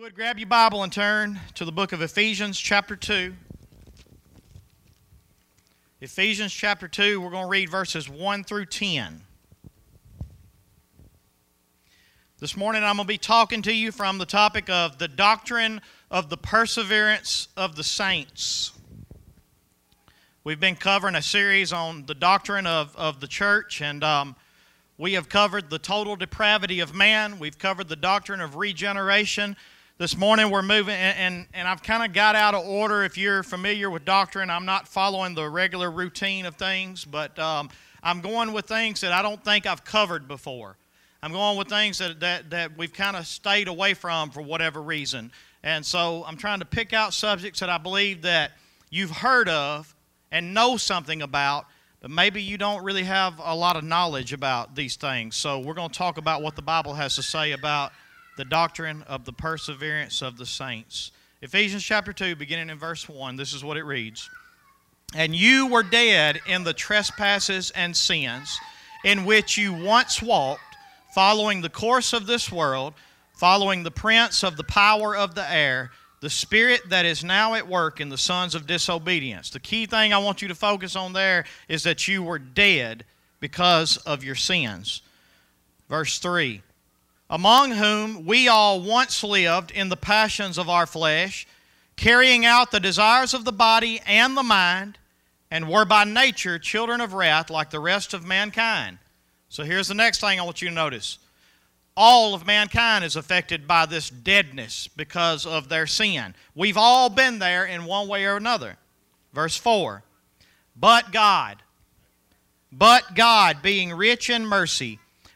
would grab your Bible and turn to the book of Ephesians, chapter 2. Ephesians, chapter 2, we're going to read verses 1 through 10. This morning I'm going to be talking to you from the topic of the doctrine of the perseverance of the saints. We've been covering a series on the doctrine of, of the church, and um, we have covered the total depravity of man. We've covered the doctrine of regeneration. This morning we're moving, and, and, and I've kind of got out of order. If you're familiar with doctrine, I'm not following the regular routine of things, but um, I'm going with things that I don't think I've covered before. I'm going with things that, that, that we've kind of stayed away from for whatever reason. And so I'm trying to pick out subjects that I believe that you've heard of and know something about, but maybe you don't really have a lot of knowledge about these things. So we're going to talk about what the Bible has to say about the doctrine of the perseverance of the saints. Ephesians chapter 2, beginning in verse 1, this is what it reads And you were dead in the trespasses and sins in which you once walked, following the course of this world, following the prince of the power of the air, the spirit that is now at work in the sons of disobedience. The key thing I want you to focus on there is that you were dead because of your sins. Verse 3 among whom we all once lived in the passions of our flesh, carrying out the desires of the body and the mind, and were by nature children of wrath like the rest of mankind. So here's the next thing I want you to notice. All of mankind is affected by this deadness because of their sin. We've all been there in one way or another. Verse 4 But God, but God, being rich in mercy,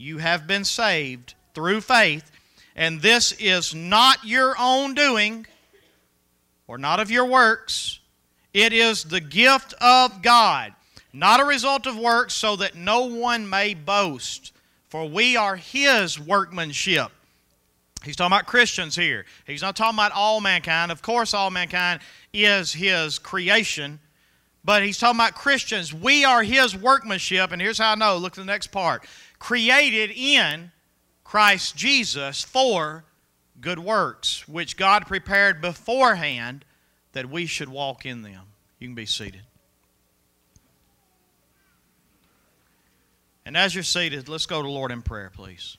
you have been saved through faith, and this is not your own doing or not of your works. It is the gift of God, not a result of works, so that no one may boast. For we are His workmanship. He's talking about Christians here. He's not talking about all mankind. Of course, all mankind is His creation. But he's talking about Christians. We are his workmanship. And here's how I know. Look at the next part created in Christ Jesus for good works, which God prepared beforehand that we should walk in them. You can be seated. And as you're seated, let's go to Lord in prayer, please.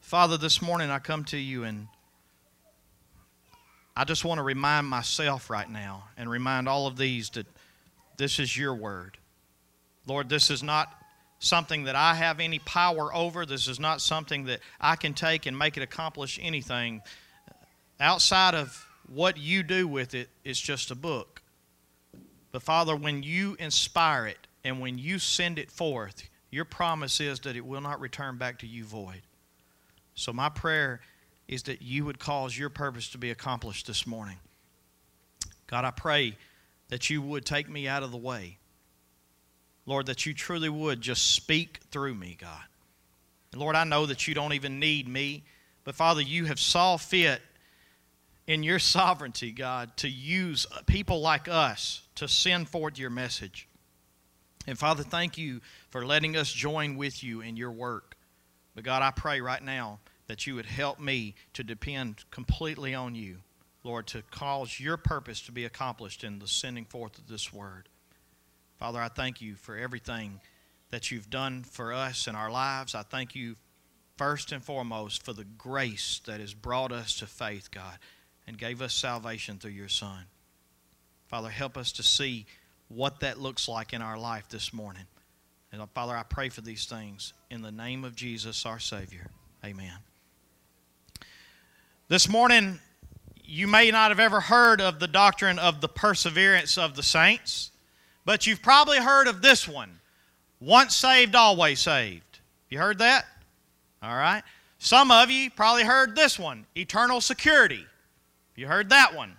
Father, this morning I come to you and I just want to remind myself right now and remind all of these that this is your word. Lord, this is not something that I have any power over. This is not something that I can take and make it accomplish anything. Outside of what you do with it, it's just a book. But Father, when you inspire it and when you send it forth, your promise is that it will not return back to you void. So my prayer is that you would cause your purpose to be accomplished this morning. God, I pray that you would take me out of the way Lord, that you truly would just speak through me, God. And Lord, I know that you don't even need me, but Father, you have saw fit in your sovereignty, God, to use people like us to send forth your message. And Father, thank you for letting us join with you in your work. But God, I pray right now that you would help me to depend completely on you, Lord, to cause your purpose to be accomplished in the sending forth of this word. Father, I thank you for everything that you've done for us in our lives. I thank you first and foremost for the grace that has brought us to faith, God, and gave us salvation through your Son. Father, help us to see what that looks like in our life this morning. And uh, Father, I pray for these things in the name of Jesus, our Savior. Amen. This morning, you may not have ever heard of the doctrine of the perseverance of the saints. But you've probably heard of this one once saved, always saved. You heard that? All right. Some of you probably heard this one eternal security. You heard that one.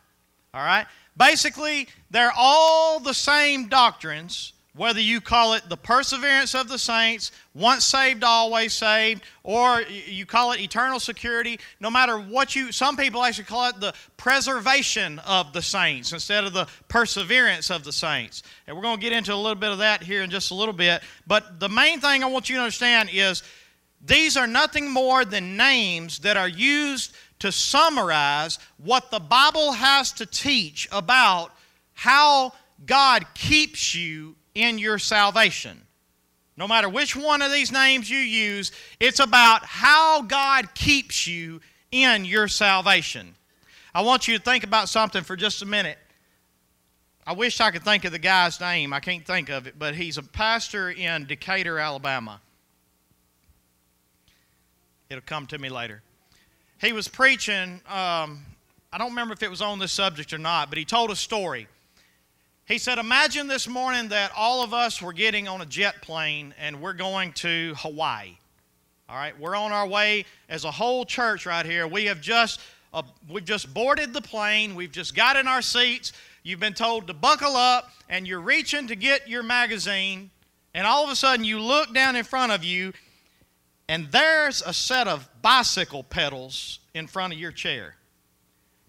All right? Basically, they're all the same doctrines, whether you call it the perseverance of the saints, once saved, always saved, or you call it eternal security, no matter what you, some people actually call it the preservation of the saints instead of the perseverance of the saints. And we're going to get into a little bit of that here in just a little bit. But the main thing I want you to understand is these are nothing more than names that are used to summarize what the Bible has to teach about how God keeps you in your salvation. No matter which one of these names you use, it's about how God keeps you in your salvation. I want you to think about something for just a minute. I wish I could think of the guy's name. I can't think of it, but he's a pastor in Decatur, Alabama. It'll come to me later. He was preaching, um, I don't remember if it was on this subject or not, but he told a story. He said, Imagine this morning that all of us were getting on a jet plane and we're going to Hawaii. All right, we're on our way as a whole church right here. We have just uh, we've just boarded the plane. We've just got in our seats. You've been told to buckle up, and you're reaching to get your magazine, and all of a sudden you look down in front of you, and there's a set of bicycle pedals in front of your chair.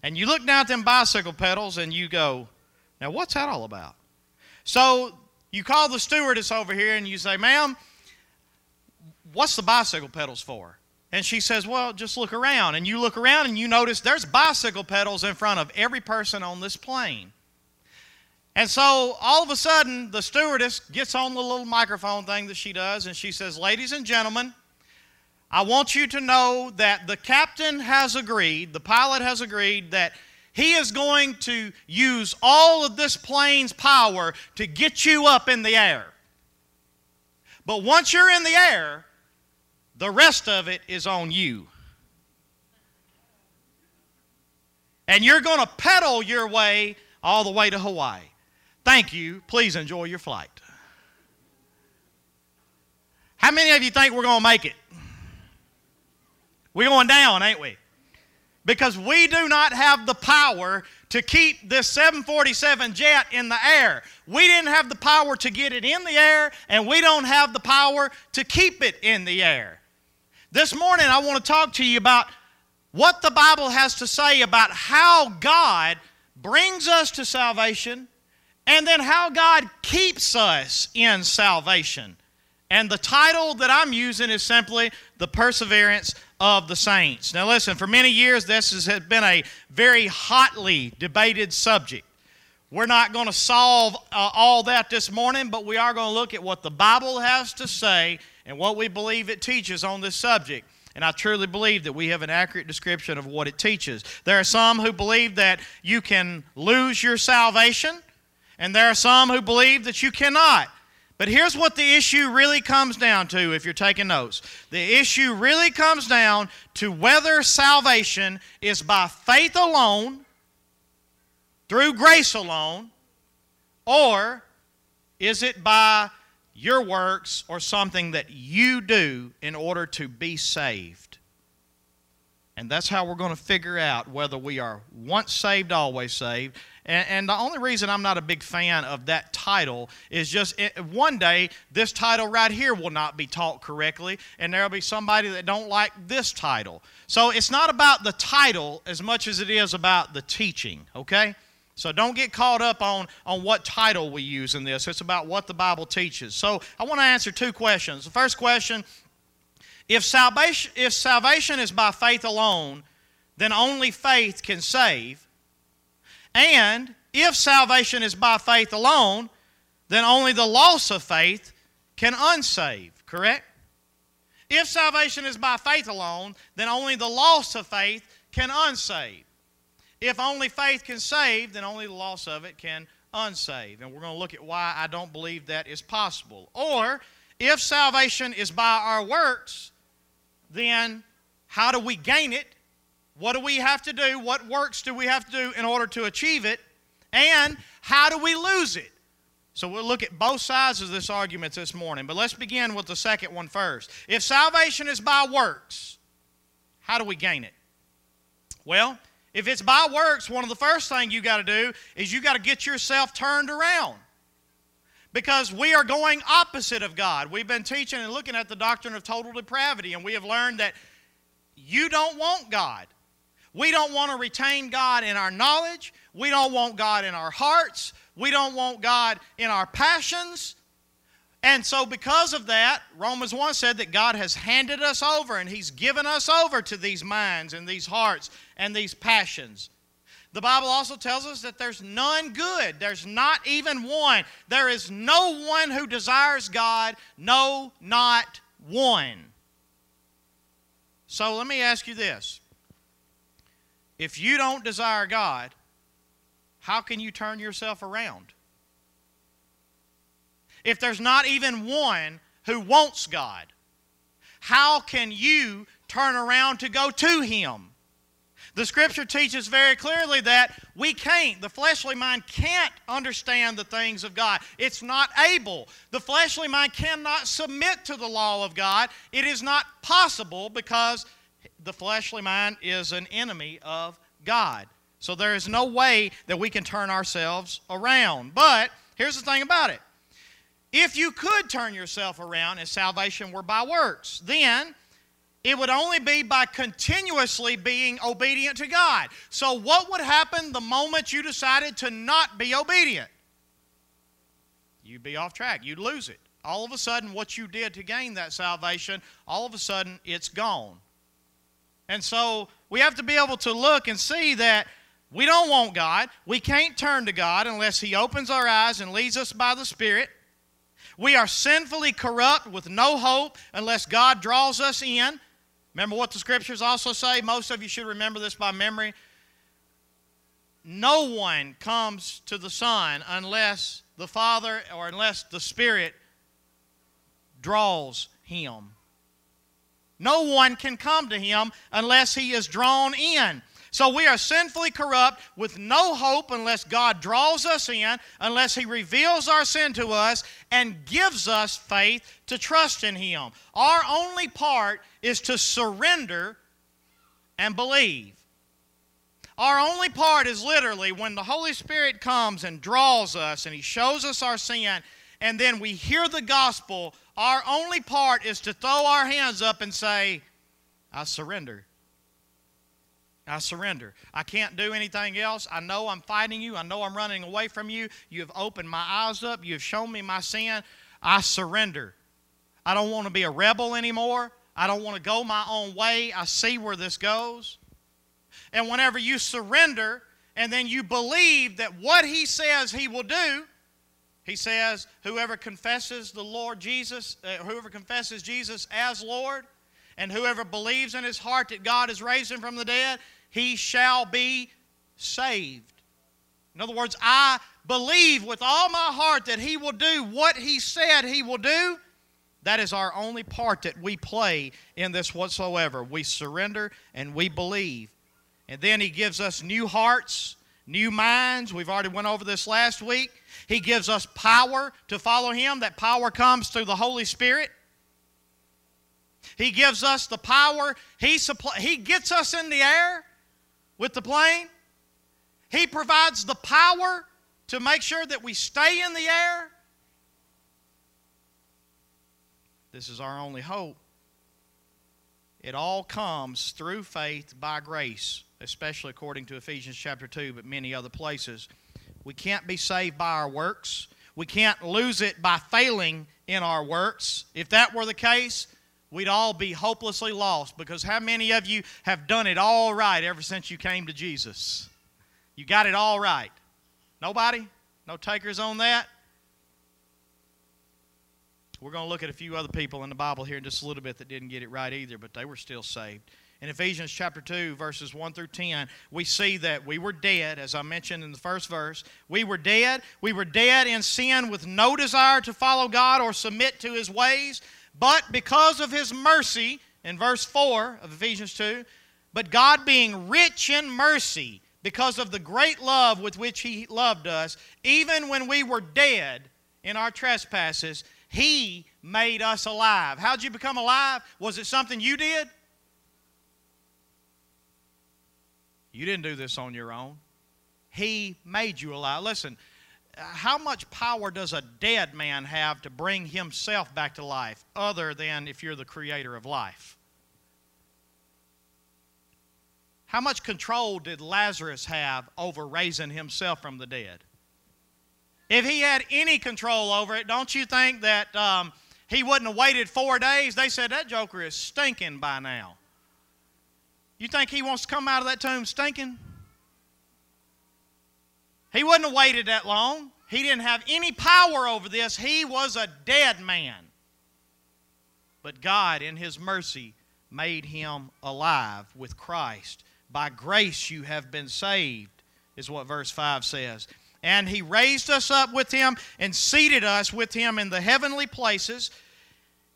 And you look down at them bicycle pedals and you go, now, what's that all about? So you call the stewardess over here and you say, ma'am, what's the bicycle pedals for? And she says, Well, just look around. And you look around and you notice there's bicycle pedals in front of every person on this plane. And so all of a sudden, the stewardess gets on the little microphone thing that she does and she says, Ladies and gentlemen, I want you to know that the captain has agreed, the pilot has agreed that he is going to use all of this plane's power to get you up in the air. But once you're in the air, the rest of it is on you. And you're going to pedal your way all the way to Hawaii. Thank you. Please enjoy your flight. How many of you think we're going to make it? We're going down, ain't we? Because we do not have the power to keep this 747 jet in the air. We didn't have the power to get it in the air, and we don't have the power to keep it in the air. This morning, I want to talk to you about what the Bible has to say about how God brings us to salvation and then how God keeps us in salvation. And the title that I'm using is simply The Perseverance of the Saints. Now, listen, for many years, this has been a very hotly debated subject. We're not going to solve uh, all that this morning, but we are going to look at what the Bible has to say and what we believe it teaches on this subject. And I truly believe that we have an accurate description of what it teaches. There are some who believe that you can lose your salvation, and there are some who believe that you cannot. But here's what the issue really comes down to if you're taking notes. The issue really comes down to whether salvation is by faith alone, through grace alone, or is it by your works or something that you do in order to be saved? And that's how we're going to figure out whether we are once saved, always saved, and, and, the only reason I'm not a big fan of that title is just it, one day this title right here will not be taught correctly, and there'll be somebody that don't like this title. So it's not about the title as much as it is about the teaching, okay? So don't get caught up on, on what title we use in this. It's about what the Bible teaches. So I want to answer two questions. The first question if salvation, if salvation is by faith alone, then only faith can save. And if salvation is by faith alone, then only the loss of faith can unsave, correct? If salvation is by faith alone, then only the loss of faith can unsave. If only faith can save, then only the loss of it can unsave. And we're going to look at why I don't believe that is possible. Or, if salvation is by our works, then how do we gain it what do we have to do? What works do we have to do in order to achieve it? And how do we lose it? So we'll look at both sides of this argument this morning. But let's begin with the second one first. If salvation is by works, how do we gain it? Well, if it's by works, one of the first things you got to do is you got to get yourself turned around. Because we are going opposite of God. We've been teaching and looking at the doctrine of total depravity, and we have learned that you don't want God. We don't want to retain God in our knowledge. We don't want God in our hearts. We don't want God in our passions. And so, because of that, Romans 1 said that God has handed us over and He's given us over to these minds and these hearts and these passions. The Bible also tells us that there's none good. There's not even one. There is no one who desires God, no, not one. So let me ask you this. If you don't desire God, how can you turn yourself around? If there's not even one who wants God, how can you turn around to go to Him? The scripture teaches very clearly that we can't, the fleshly mind can't understand the things of God. It's not able. The fleshly mind cannot submit to the law of God. It is not possible because the fleshly mind is an enemy of God. So there is no way that we can turn ourselves around. But here's the thing about it if you could turn yourself around and salvation were by works, then it would only be by continuously being obedient to God. So, what would happen the moment you decided to not be obedient? You'd be off track, you'd lose it. All of a sudden, what you did to gain that salvation, all of a sudden, it's gone. And so, we have to be able to look and see that we don't want God. We can't turn to God unless He opens our eyes and leads us by the Spirit. We are sinfully corrupt with no hope unless God draws us in. Remember what the scriptures also say? Most of you should remember this by memory. No one comes to the Son unless the Father or unless the Spirit draws him. No one can come to him unless he is drawn in. So we are sinfully corrupt with no hope unless God draws us in, unless He reveals our sin to us and gives us faith to trust in Him. Our only part is to surrender and believe. Our only part is literally when the Holy Spirit comes and draws us and He shows us our sin, and then we hear the gospel. Our only part is to throw our hands up and say, I surrender. I surrender. I can't do anything else. I know I'm fighting you. I know I'm running away from you. You have opened my eyes up. You have shown me my sin. I surrender. I don't want to be a rebel anymore. I don't want to go my own way. I see where this goes. And whenever you surrender and then you believe that what He says He will do, He says, whoever confesses the Lord Jesus, uh, whoever confesses Jesus as Lord, and whoever believes in his heart that God has raised him from the dead, he shall be saved. In other words, I believe with all my heart that he will do what he said he will do. That is our only part that we play in this whatsoever. We surrender and we believe. And then he gives us new hearts, new minds. We've already went over this last week. He gives us power to follow him. That power comes through the Holy Spirit. He gives us the power. He, supply, he gets us in the air with the plane. He provides the power to make sure that we stay in the air. This is our only hope. It all comes through faith by grace, especially according to Ephesians chapter 2, but many other places. We can't be saved by our works. We can't lose it by failing in our works. If that were the case, we'd all be hopelessly lost because how many of you have done it all right ever since you came to Jesus? You got it all right. Nobody? No takers on that? We're going to look at a few other people in the Bible here in just a little bit that didn't get it right either, but they were still saved. In Ephesians chapter 2, verses 1 through 10, we see that we were dead, as I mentioned in the first verse. We were dead. We were dead in sin with no desire to follow God or submit to His ways. But because of his mercy, in verse 4 of Ephesians 2, but God being rich in mercy, because of the great love with which he loved us, even when we were dead in our trespasses, he made us alive. How'd you become alive? Was it something you did? You didn't do this on your own. He made you alive. Listen, how much power does a dead man have to bring himself back to life, other than if you're the creator of life? How much control did Lazarus have over raising himself from the dead? If he had any control over it, don't you think that um, he wouldn't have waited four days? They said that joker is stinking by now. You think he wants to come out of that tomb stinking? He wouldn't have waited that long. He didn't have any power over this. He was a dead man. But God, in His mercy, made him alive with Christ. By grace you have been saved, is what verse 5 says. And He raised us up with Him and seated us with Him in the heavenly places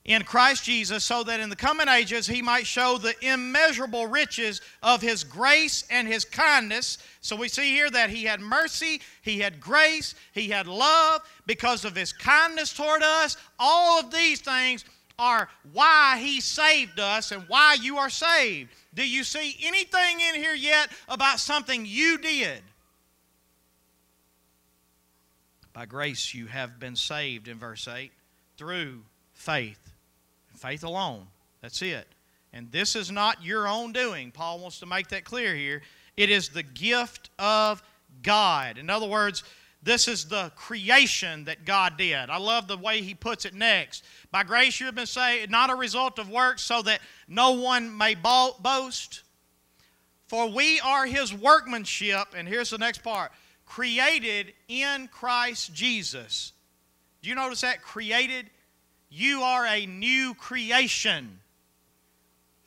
in Christ Jesus, so that in the coming ages he might show the immeasurable riches of his grace and his kindness. So we see here that he had mercy, he had grace, he had love because of his kindness toward us. All of these things are why he saved us and why you are saved. Do you see anything in here yet about something you did? By grace you have been saved, in verse 8, through faith. Faith alone. That's it. And this is not your own doing. Paul wants to make that clear here. It is the gift of God. In other words, this is the creation that God did. I love the way he puts it next. By grace you have been saved, not a result of works, so that no one may boast. For we are his workmanship, and here's the next part created in Christ Jesus. Do you notice that? Created. You are a new creation,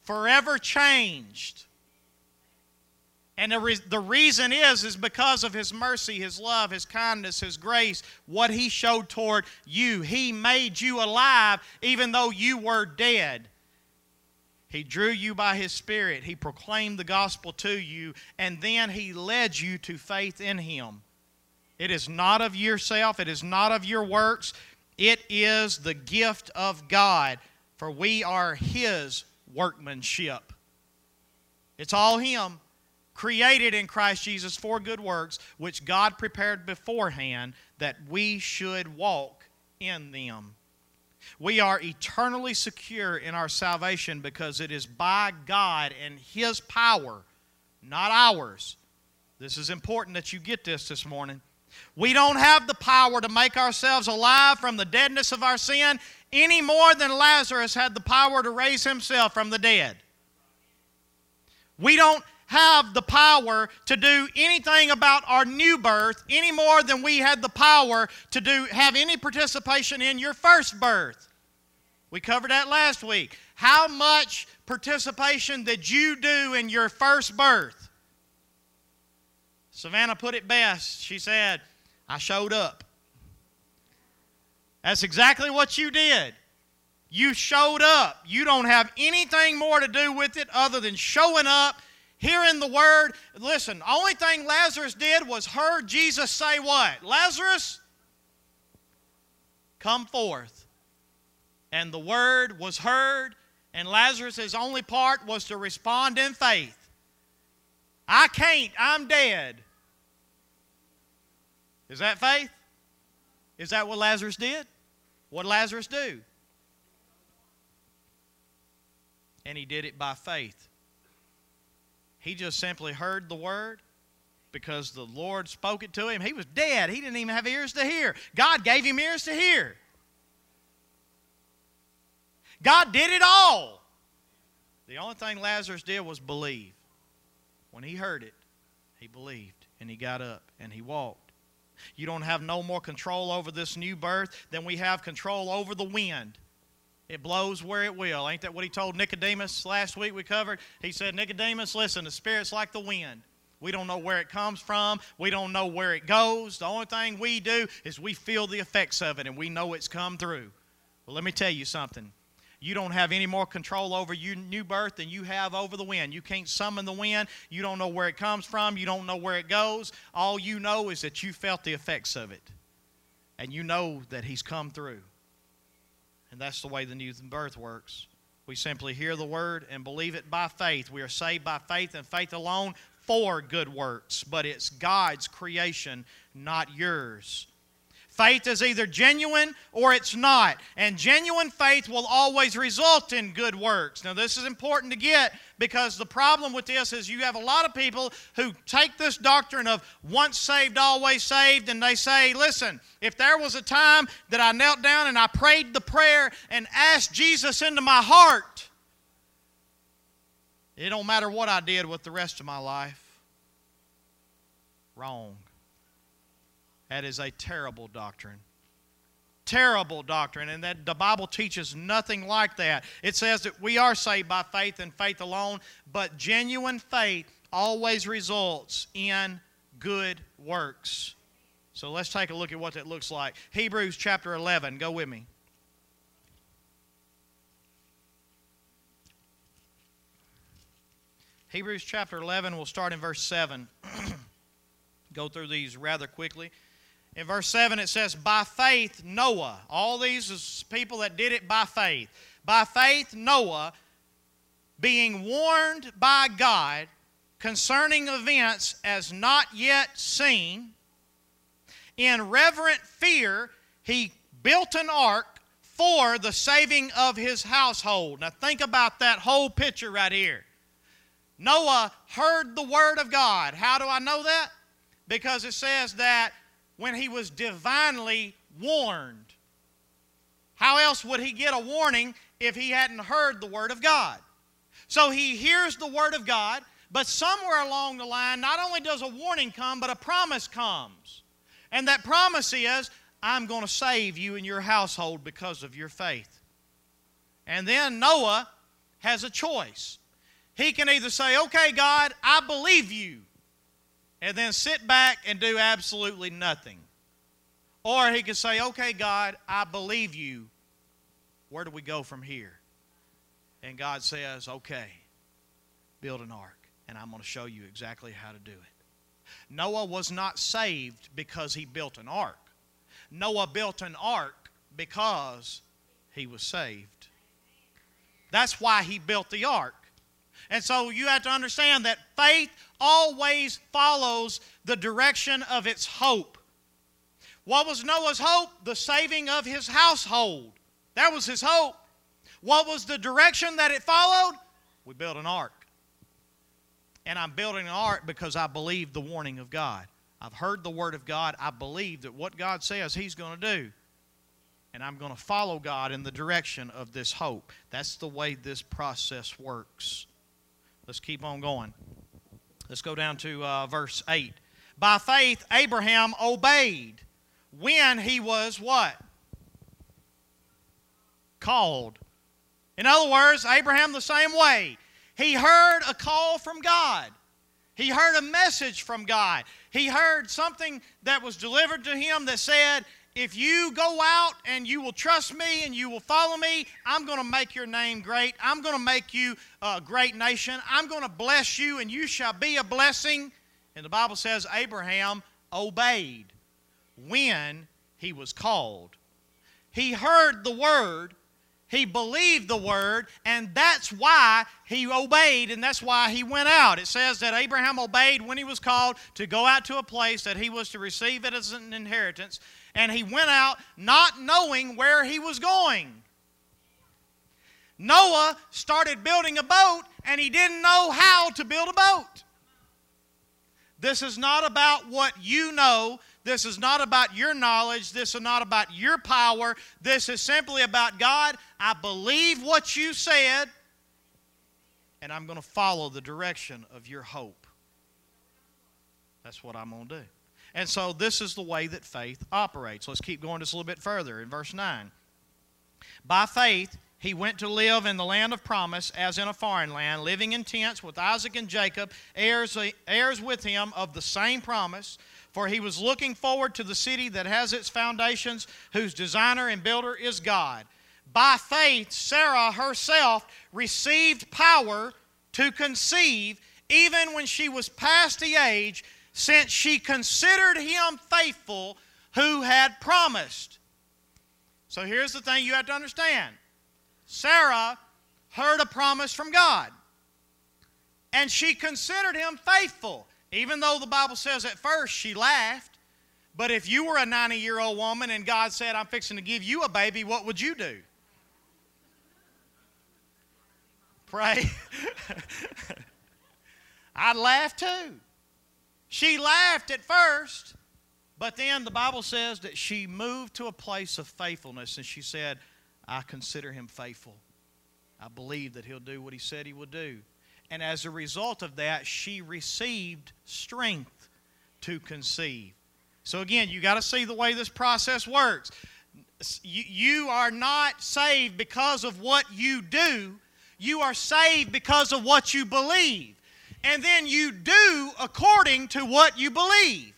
forever changed. And the, re- the reason is, is because of His mercy, His love, His kindness, His grace, what He showed toward you. He made you alive even though you were dead. He drew you by His Spirit. He proclaimed the gospel to you, and then He led you to faith in Him. It is not of yourself, it is not of your works. It is the gift of God, for we are His workmanship. It's all Him, created in Christ Jesus for good works, which God prepared beforehand that we should walk in them. We are eternally secure in our salvation because it is by God and His power, not ours. This is important that you get this this morning. We don't have the power to make ourselves alive from the deadness of our sin any more than Lazarus had the power to raise himself from the dead. We don't have the power to do anything about our new birth any more than we had the power to do have any participation in your first birth. We covered that last week. How much participation did you do in your first birth? Savannah put it best. She said, I showed up. That's exactly what you did. You showed up. You don't have anything more to do with it other than showing up hearing the word. Listen, the only thing Lazarus did was heard Jesus say what? Lazarus, come forth. And the word was heard, and Lazarus' only part was to respond in faith. I can't, I'm dead. Is that faith? Is that what Lazarus did? What did Lazarus do? And he did it by faith. He just simply heard the word because the Lord spoke it to him. He was dead. He didn't even have ears to hear. God gave him ears to hear. God did it all. The only thing Lazarus did was believe. When he heard it, he believed and he got up and he walked. You don't have no more control over this new birth than we have control over the wind. It blows where it will. Ain't that what he told Nicodemus last week we covered? He said, Nicodemus, listen, the Spirit's like the wind. We don't know where it comes from. We don't know where it goes. The only thing we do is we feel the effects of it and we know it's come through. Well, let me tell you something. You don't have any more control over your new birth than you have over the wind. You can't summon the wind. You don't know where it comes from. You don't know where it goes. All you know is that you felt the effects of it. And you know that He's come through. And that's the way the new birth works. We simply hear the word and believe it by faith. We are saved by faith and faith alone for good works, but it's God's creation, not yours. Faith is either genuine or it's not. And genuine faith will always result in good works. Now, this is important to get because the problem with this is you have a lot of people who take this doctrine of once saved, always saved, and they say, listen, if there was a time that I knelt down and I prayed the prayer and asked Jesus into my heart, it don't matter what I did with the rest of my life. Wrong. That is a terrible doctrine. Terrible doctrine, and that the Bible teaches nothing like that. It says that we are saved by faith and faith alone, but genuine faith always results in good works. So let's take a look at what that looks like. Hebrews chapter 11, go with me. Hebrews chapter 11, we'll start in verse 7. Go through these rather quickly. In verse 7, it says, By faith, Noah. All these is people that did it by faith. By faith, Noah, being warned by God concerning events as not yet seen, in reverent fear, he built an ark for the saving of his household. Now, think about that whole picture right here. Noah heard the word of God. How do I know that? Because it says that when he was divinely warned. How else would he get a warning if he hadn't heard the word of God? So he hears the word of God, but somewhere along the line, not only does a warning come, but a promise comes. And that promise is, I'm going to save you and your household because of your faith. And then Noah has a choice. He can either say, Okay, God, I believe you, and then sit back and do absolutely nothing. Or he could say, Okay, God, I believe you. Where do we go from here? And God says, Okay, build an ark, and I'm going to show you exactly how to do it. Noah was not saved because he built an ark. Noah built an ark because he was saved. That's why he built the ark. And so you have to understand that faith always follows the direction of its hope. What was Noah's hope? The saving of his household. That was his hope. What was the direction that it followed? We built an ark. And I'm building an ark because I believe the warning of God. I've heard the word of God. I believe that what God says He's going to do. And I'm going to follow God in the direction of this hope. That's the way this process works. Let's keep on going. Let's go down to uh, verse 8. By faith, Abraham obeyed when he was what? Called. In other words, Abraham the same way. He heard a call from God. He heard a message from God. He heard something that was delivered to him that said, if you go out and you will trust me and you will follow me, I'm going to make your name great. I'm going to make you a great nation. I'm going to bless you and you shall be a blessing. And the Bible says Abraham obeyed when he was called. He heard the word, he believed the word, and that's why he obeyed and that's why he went out. It says that Abraham obeyed when he was called to go out to a place that he was to receive it as an inheritance and he went out not knowing where he was going. Noah started building a boat and he didn't know how to build a boat. This is not about what you know. This is not about your knowledge. This is not about your power. This is simply about God. I believe what you said, and I'm going to follow the direction of your hope. That's what I'm going to do. And so this is the way that faith operates. Let's keep going just a little bit further in verse 9. By faith, he went to live in the land of promise as in a foreign land, living in tents with Isaac and Jacob, heirs, heirs with him of the same promise. For he was looking forward to the city that has its foundations, whose designer and builder is God. By faith, Sarah herself received power to conceive, even when she was past the age since she considered him faithful who had promised. So here's the thing you have to understand Sarah heard a promise from God. And she considered him faithful, even though the Bible says at first she laughed. But if you were a 90 year old woman and God said, I'm fixing to give you a baby, what would you do? Pray. I'd laugh too. She laughed at first, but then the Bible says that she moved to a place of faithfulness and she said, I consider him faithful. I believe that he'll do what he said he would do. And as a result of that, she received strength to conceive. So, again, you got to see the way this process works. You are not saved because of what you do, you are saved because of what you believe. And then you do according to what you believe.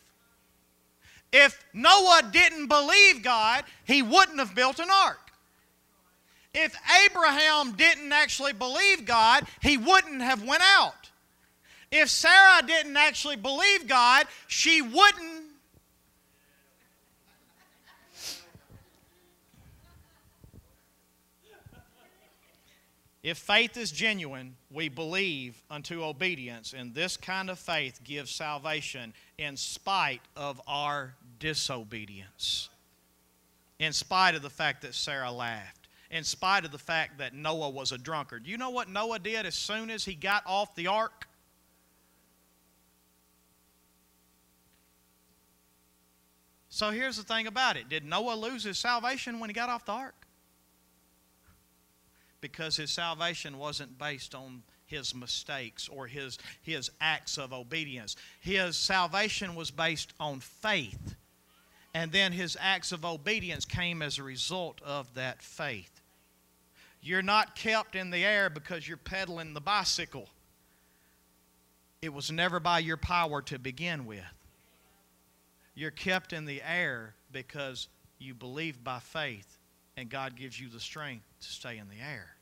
If Noah didn't believe God, he wouldn't have built an ark. If Abraham didn't actually believe God, he wouldn't have went out. If Sarah didn't actually believe God, she wouldn't If faith is genuine, we believe unto obedience, and this kind of faith gives salvation in spite of our disobedience. In spite of the fact that Sarah laughed, in spite of the fact that Noah was a drunkard. You know what Noah did as soon as he got off the ark? So here's the thing about it Did Noah lose his salvation when he got off the ark? Because his salvation wasn't based on his mistakes or his, his acts of obedience. His salvation was based on faith. And then his acts of obedience came as a result of that faith. You're not kept in the air because you're pedaling the bicycle. It was never by your power to begin with. You're kept in the air because you believe by faith and God gives you the strength to stay in the air.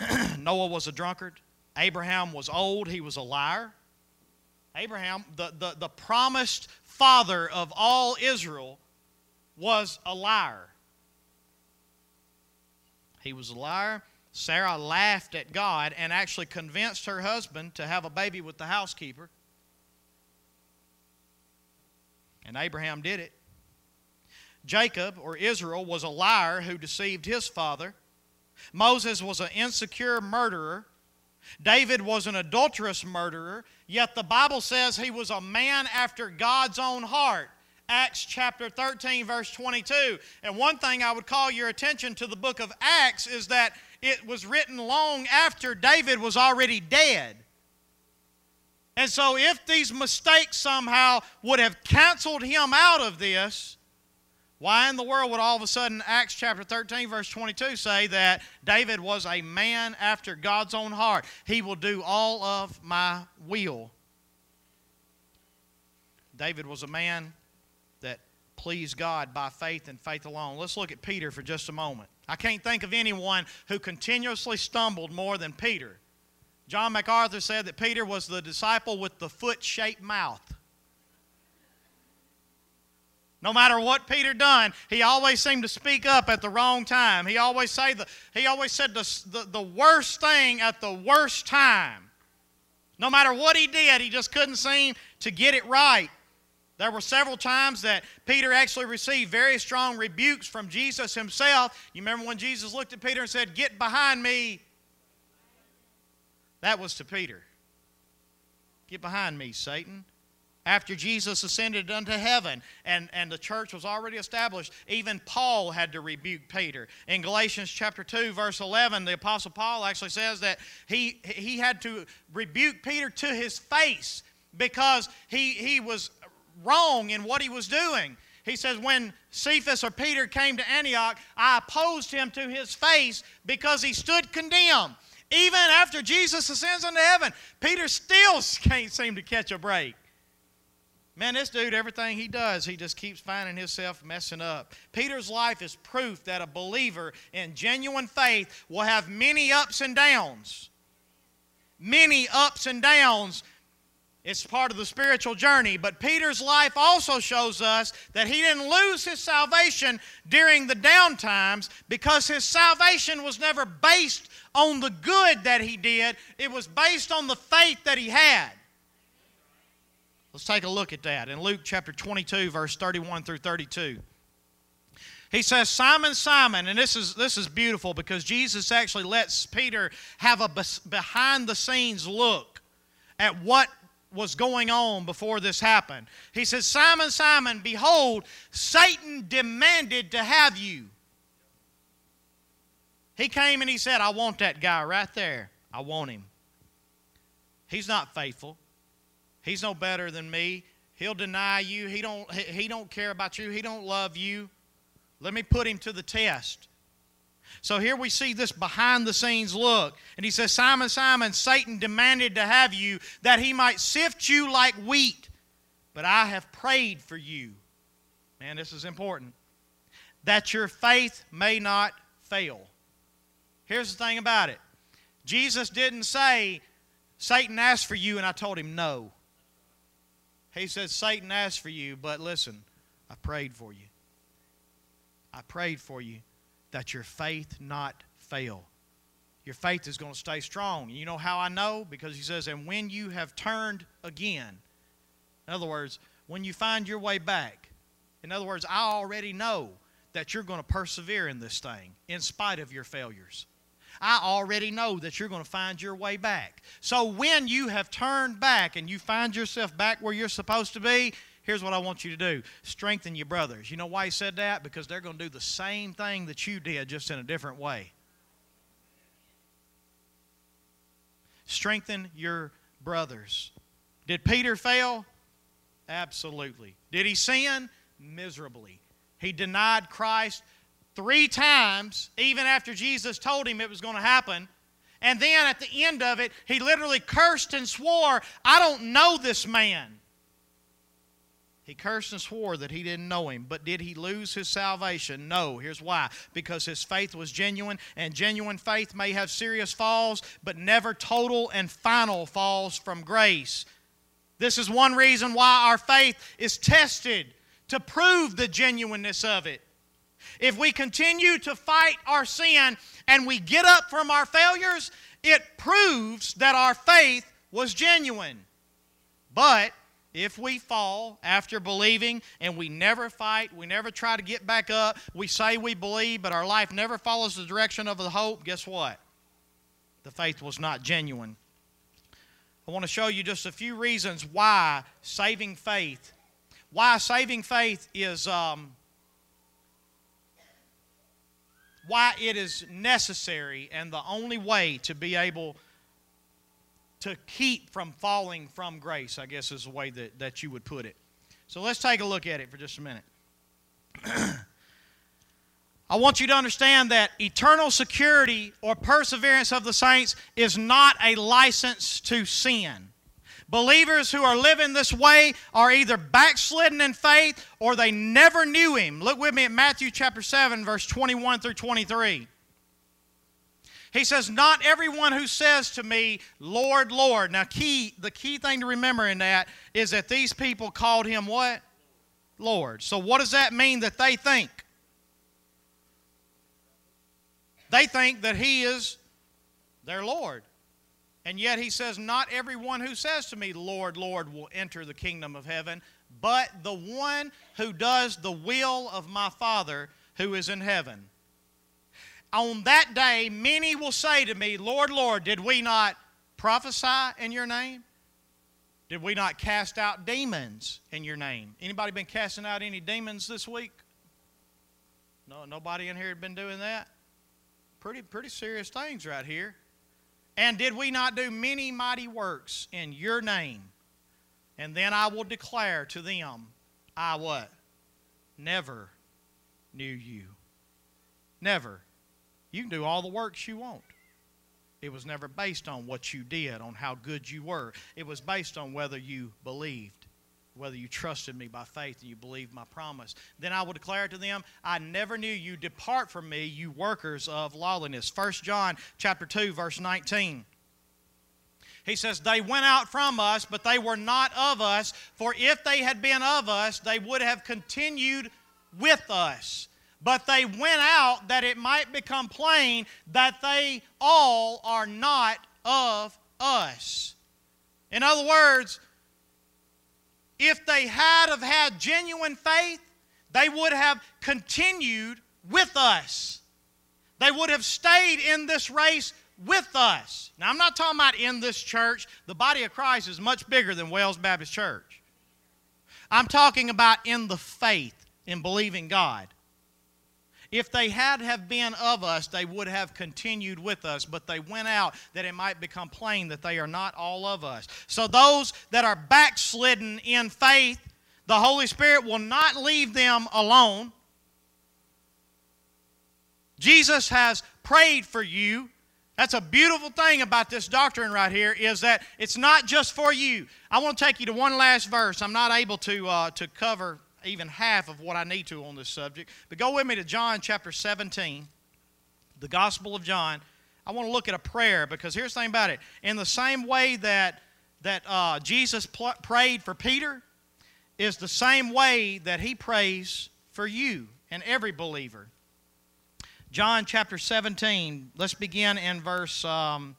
Noah was a drunkard. Abraham was old. He was a liar. Abraham, the, the, the promised father of all Israel, was a liar. He was a liar. Sarah laughed at God and actually convinced her husband to have a baby with the housekeeper. And Abraham did it. Jacob, or Israel, was a liar who deceived his father. Moses was an insecure murderer. David was an adulterous murderer, yet the Bible says he was a man after God's own heart. Acts chapter 13, verse 22. And one thing I would call your attention to the book of Acts is that it was written long after David was already dead. And so, if these mistakes somehow would have canceled him out of this, why in the world would all of a sudden Acts chapter 13, verse 22 say that David was a man after God's own heart? He will do all of my will. David was a man that pleased God by faith and faith alone. Let's look at Peter for just a moment. I can't think of anyone who continuously stumbled more than Peter. John MacArthur said that Peter was the disciple with the foot shaped mouth. No matter what Peter done, he always seemed to speak up at the wrong time. He always say the, he always said the, the, the worst thing at the worst time. No matter what he did, he just couldn't seem to get it right. There were several times that Peter actually received very strong rebukes from Jesus himself. You remember when Jesus looked at Peter and said, Get behind me? That was to Peter. Get behind me, Satan after Jesus ascended unto heaven and, and the church was already established, even Paul had to rebuke Peter. In Galatians chapter 2, verse 11, the Apostle Paul actually says that he, he had to rebuke Peter to his face because he, he was wrong in what he was doing. He says, When Cephas or Peter came to Antioch, I opposed him to his face because he stood condemned. Even after Jesus ascends into heaven, Peter still can't seem to catch a break. Man, this dude, everything he does, he just keeps finding himself messing up. Peter's life is proof that a believer in genuine faith will have many ups and downs. Many ups and downs. It's part of the spiritual journey. But Peter's life also shows us that he didn't lose his salvation during the down times because his salvation was never based on the good that he did, it was based on the faith that he had. Let's take a look at that in Luke chapter 22, verse 31 through 32. He says, Simon, Simon, and this is, this is beautiful because Jesus actually lets Peter have a behind the scenes look at what was going on before this happened. He says, Simon, Simon, behold, Satan demanded to have you. He came and he said, I want that guy right there. I want him. He's not faithful. He's no better than me. He'll deny you. He don't, he don't care about you. He don't love you. Let me put him to the test. So here we see this behind the scenes look. And he says, Simon, Simon, Satan demanded to have you that he might sift you like wheat, but I have prayed for you. Man, this is important. That your faith may not fail. Here's the thing about it Jesus didn't say, Satan asked for you, and I told him no. He said, Satan asked for you, but listen, I prayed for you. I prayed for you that your faith not fail. Your faith is going to stay strong. You know how I know? Because he says, and when you have turned again, in other words, when you find your way back, in other words, I already know that you're going to persevere in this thing in spite of your failures. I already know that you're going to find your way back. So when you have turned back and you find yourself back where you're supposed to be, here's what I want you to do strengthen your brothers. You know why he said that? Because they're going to do the same thing that you did, just in a different way. Strengthen your brothers. Did Peter fail? Absolutely. Did he sin? Miserably. He denied Christ three times, even after Jesus told him it was going to happen. And then at the end of it, he literally cursed and swore, I don't know this man. He cursed and swore that he didn't know him. But did he lose his salvation? No. Here's why. Because his faith was genuine, and genuine faith may have serious falls, but never total and final falls from grace. This is one reason why our faith is tested to prove the genuineness of it. If we continue to fight our sin and we get up from our failures, it proves that our faith was genuine. But if we fall after believing and we never fight, we never try to get back up, we say we believe, but our life never follows the direction of the hope, guess what? The faith was not genuine. I want to show you just a few reasons why saving faith, why saving faith is um, why it is necessary and the only way to be able to keep from falling from grace, I guess is the way that, that you would put it. So let's take a look at it for just a minute. I want you to understand that eternal security or perseverance of the saints is not a license to sin. Believers who are living this way are either backslidden in faith or they never knew Him. Look with me at Matthew chapter 7, verse 21 through 23. He says, Not everyone who says to me, Lord, Lord. Now, key, the key thing to remember in that is that these people called him what? Lord. So, what does that mean that they think? They think that he is their Lord. And yet he says, Not everyone who says to me, Lord, Lord, will enter the kingdom of heaven, but the one who does the will of my Father who is in heaven. On that day, many will say to me, Lord, Lord, did we not prophesy in your name? Did we not cast out demons in your name? Anybody been casting out any demons this week? No, nobody in here had been doing that. Pretty, pretty serious things right here. And did we not do many mighty works in your name? And then I will declare to them, I what? Never knew you. Never. You can do all the works you want. It was never based on what you did, on how good you were. It was based on whether you believed whether you trusted me by faith and you believed my promise. Then I will declare to them, I never knew you. Depart from me, you workers of lawlessness. 1 John chapter 2, verse 19. He says, They went out from us, but they were not of us. For if they had been of us, they would have continued with us. But they went out that it might become plain that they all are not of us. In other words, if they had have had genuine faith, they would have continued with us. They would have stayed in this race with us. Now, I'm not talking about in this church. The body of Christ is much bigger than Wells Baptist Church. I'm talking about in the faith, in believing God. If they had have been of us, they would have continued with us, but they went out that it might become plain that they are not all of us. So those that are backslidden in faith, the Holy Spirit will not leave them alone. Jesus has prayed for you. That's a beautiful thing about this doctrine right here is that it's not just for you. I want to take you to one last verse. I'm not able to, uh, to cover even half of what I need to on this subject. But go with me to John chapter 17, the Gospel of John. I want to look at a prayer because here's the thing about it. In the same way that, that uh, Jesus pl- prayed for Peter, is the same way that he prays for you and every believer. John chapter 17, let's begin in verse, um,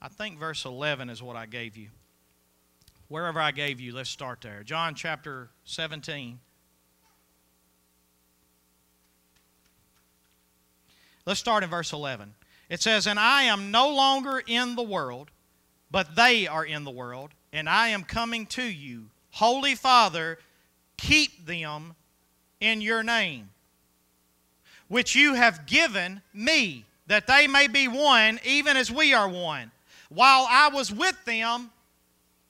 I think verse 11 is what I gave you wherever I gave you, let's start there. John chapter 17. Let's start in verse 11. It says, And I am no longer in the world, but they are in the world, and I am coming to you. Holy Father, keep them in your name, which you have given me, that they may be one, even as we are one. While I was with them,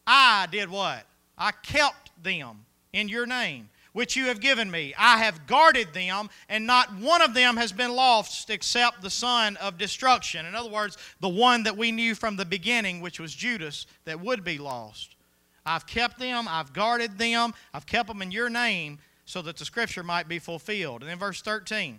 I did what? I kept them in your name, which you have given me. I have guarded them, and not one of them has been lost except the son of destruction. In other words, the one that we knew from the beginning, which was Judas, that would be lost. I've kept them, I've guarded them, I've kept them in your name so that the scripture might be fulfilled. And then verse 13.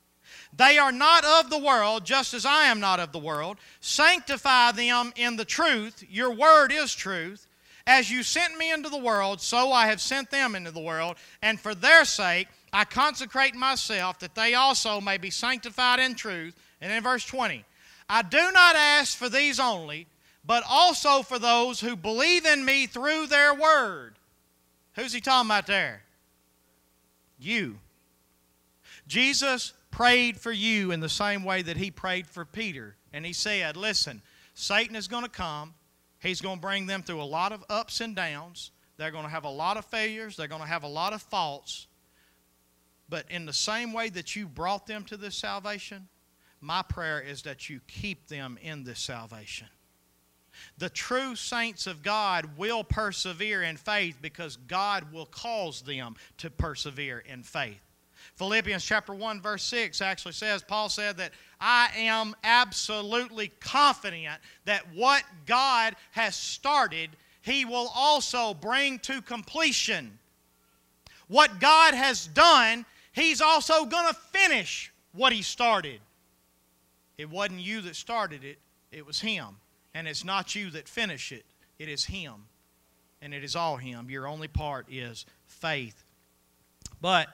They are not of the world, just as I am not of the world. Sanctify them in the truth. Your word is truth. As you sent me into the world, so I have sent them into the world. And for their sake, I consecrate myself that they also may be sanctified in truth. And in verse 20, I do not ask for these only, but also for those who believe in me through their word. Who's he talking about there? You. Jesus prayed for you in the same way that he prayed for Peter. And he said, Listen, Satan is going to come. He's going to bring them through a lot of ups and downs. They're going to have a lot of failures. They're going to have a lot of faults. But in the same way that you brought them to this salvation, my prayer is that you keep them in this salvation. The true saints of God will persevere in faith because God will cause them to persevere in faith. Philippians chapter 1 verse 6 actually says Paul said that I am absolutely confident that what God has started he will also bring to completion. What God has done, he's also going to finish what he started. It wasn't you that started it, it was him. And it's not you that finish it, it is him. And it is all him. Your only part is faith. But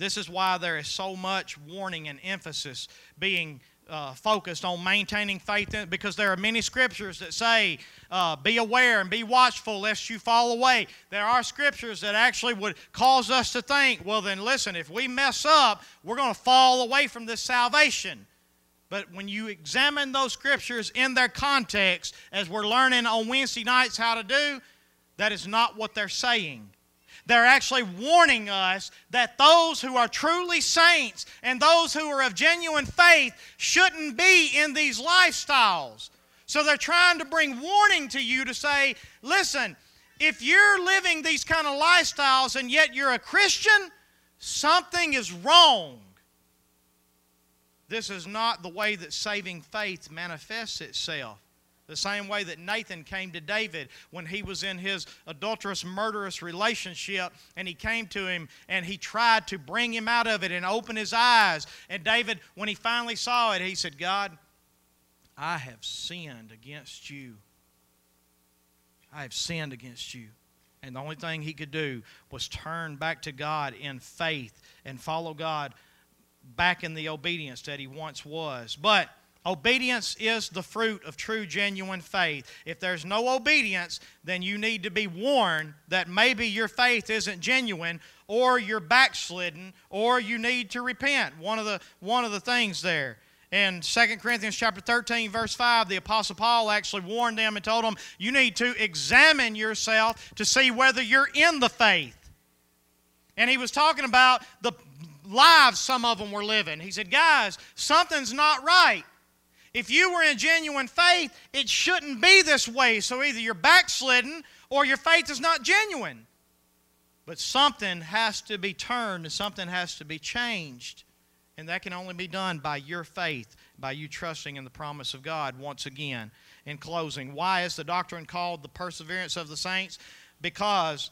this is why there is so much warning and emphasis being uh, focused on maintaining faith in, because there are many scriptures that say, uh, be aware and be watchful lest you fall away. There are scriptures that actually would cause us to think, well, then listen, if we mess up, we're going to fall away from this salvation. But when you examine those scriptures in their context, as we're learning on Wednesday nights how to do, that is not what they're saying. They're actually warning us that those who are truly saints and those who are of genuine faith shouldn't be in these lifestyles. So they're trying to bring warning to you to say, listen, if you're living these kind of lifestyles and yet you're a Christian, something is wrong. This is not the way that saving faith manifests itself. The same way that Nathan came to David when he was in his adulterous, murderous relationship, and he came to him and he tried to bring him out of it and open his eyes. And David, when he finally saw it, he said, God, I have sinned against you. I have sinned against you. And the only thing he could do was turn back to God in faith and follow God back in the obedience that he once was. But obedience is the fruit of true, genuine faith. If there's no obedience, then you need to be warned that maybe your faith isn't genuine or you're backslidden or you need to repent. One of the, one of the things there. In 2 Corinthians chapter 13, verse 5, the Apostle Paul actually warned them and told them, You need to examine yourself to see whether you're in the faith. And he was talking about the lives some of them were living. He said, Guys, something's not right. If you were in genuine faith, it shouldn't be this way. So either you're backslidden or your faith is not genuine. But something has to be turned and something has to be changed. And that can only be done by your faith, by you trusting in the promise of God. Once again, in closing, why is the doctrine called the perseverance of the saints? Because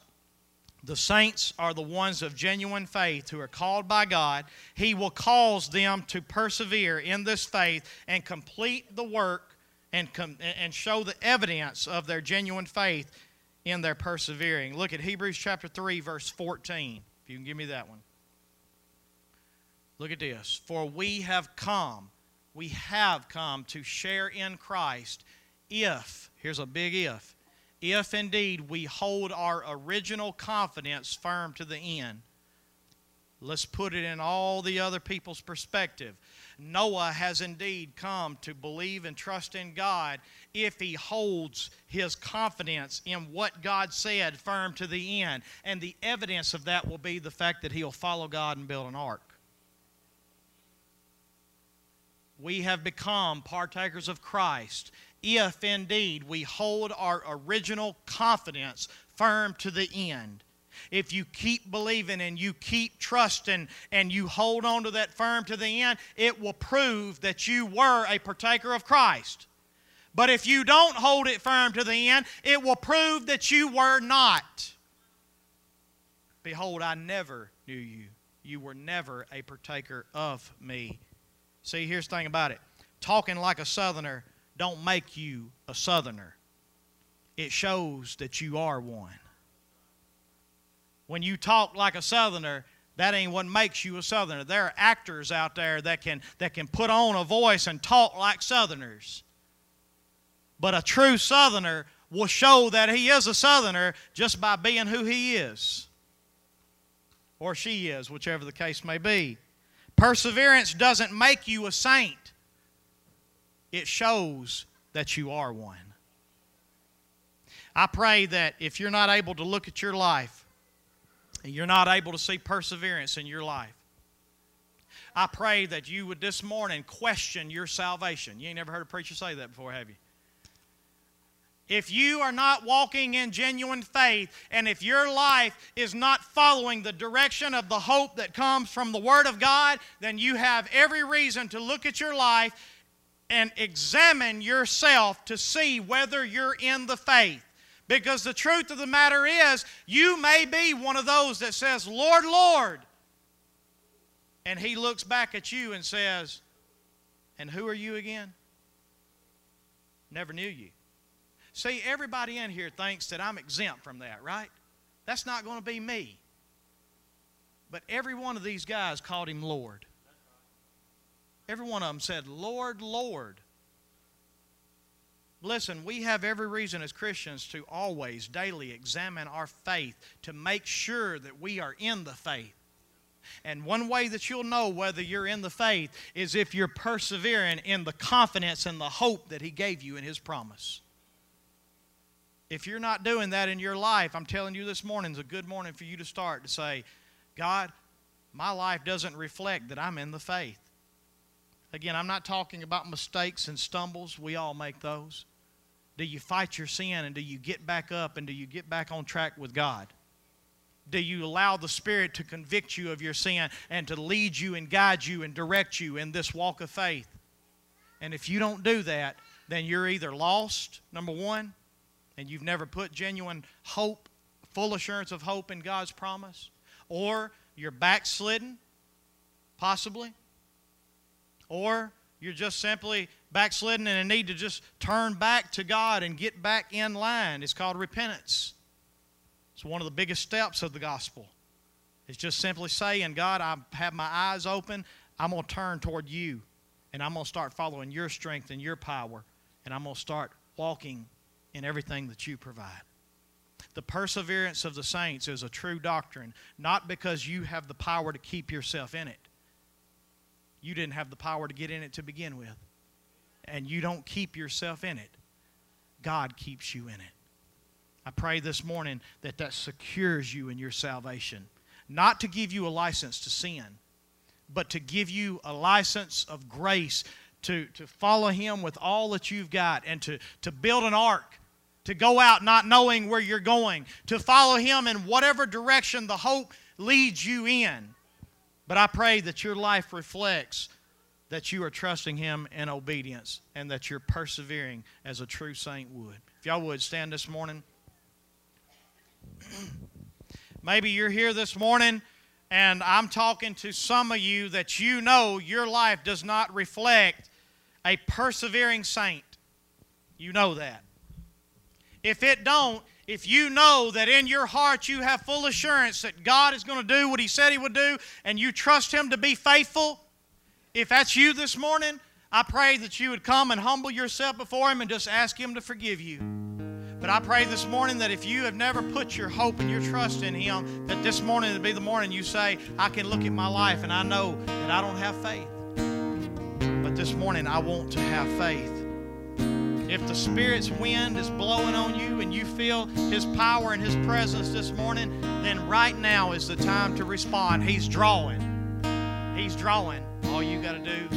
the saints are the ones of genuine faith who are called by God. He will cause them to persevere in this faith and complete the work and, com- and show the evidence of their genuine faith in their persevering. Look at Hebrews chapter 3, verse 14. If you can give me that one. Look at this. For we have come, we have come to share in Christ if, here's a big if, if indeed we hold our original confidence firm to the end. Let's put it in all the other people's perspective. Noah has indeed come to believe and trust in God if he holds his confidence in what God said firm to the end. And the evidence of that will be the fact that he'll follow God and build an ark. we have become partakers of Christ if indeed we hold our original confidence firm to the end. If you keep believing and you keep trusting and you hold on to that firm to the end, it will prove that you were a partaker of Christ. But if you don't hold it firm to the end, it will prove that you were not. Behold, I never knew you. You were never a partaker of me. See, here's the thing about it talking like a southerner don't make you a southerner, it shows that you are one. When you talk like a southerner, that ain't what makes you a southerner. There are actors out there that can, that can put on a voice and talk like southerners. But a true southerner will show that he is a southerner just by being who he is. Or she is, whichever the case may be. Perseverance doesn't make you a saint, it shows that you are one. I pray that if you're not able to look at your life and you're not able to see perseverance in your life, I pray that you would this morning question your salvation. You ain't never heard a preacher say that before, have you? If you are not walking in genuine faith, and if your life is not following the direction of the hope that comes from the Word of God, then you have every reason to look at your life and examine yourself to see whether you're in the faith. Because the truth of the matter is, you may be one of those that says, Lord, Lord. And He looks back at you and says, And who are you again? Never knew you. See, everybody in here thinks that I'm exempt from that, right? That's not going to be me. But every one of these guys called him Lord. Every one of them said, Lord, Lord. Listen, we have every reason as Christians to always, daily examine our faith to make sure that we are in the faith. And one way that you'll know whether you're in the faith is if you're persevering in the confidence and the hope that He gave you in His promise. If you're not doing that in your life, I'm telling you this morning is a good morning for you to start to say, God, my life doesn't reflect that I'm in the faith. Again, I'm not talking about mistakes and stumbles. We all make those. Do you fight your sin and do you get back up and do you get back on track with God? Do you allow the Spirit to convict you of your sin and to lead you and guide you and direct you in this walk of faith? And if you don't do that, then you're either lost, number one, and you've never put genuine hope, full assurance of hope in God's promise, or you're backslidden, possibly, or you're just simply backslidden and in need to just turn back to God and get back in line. It's called repentance. It's one of the biggest steps of the gospel. It's just simply saying, God, I have my eyes open. I'm going to turn toward you. And I'm going to start following your strength and your power. And I'm going to start walking in everything that you provide. The perseverance of the saints is a true doctrine, not because you have the power to keep yourself in it. You didn't have the power to get in it to begin with. And you don't keep yourself in it. God keeps you in it. I pray this morning that that secures you in your salvation. Not to give you a license to sin, but to give you a license of grace to, to follow Him with all that you've got and to, to build an ark, to go out not knowing where you're going, to follow Him in whatever direction the hope leads you in. But I pray that your life reflects that you are trusting Him in obedience and that you're persevering as a true saint would. If y'all would stand this morning. Maybe you're here this morning and I'm talking to some of you that you know your life does not reflect a persevering saint. You know that. If it don't, if you know that in your heart you have full assurance that God is going to do what He said He would do and you trust Him to be faithful, if that's you this morning, I pray that you would come and humble yourself before Him and just ask Him to forgive you. But I pray this morning that if you have never put your hope and your trust in Him, that this morning would be the morning you say, I can look at my life and I know that I don't have faith. But this morning I want to have faith. If the Spirit's wind is blowing on you and you feel His power and His presence this morning, then right now is the time to respond. He's drawing. He's drawing. All you got to do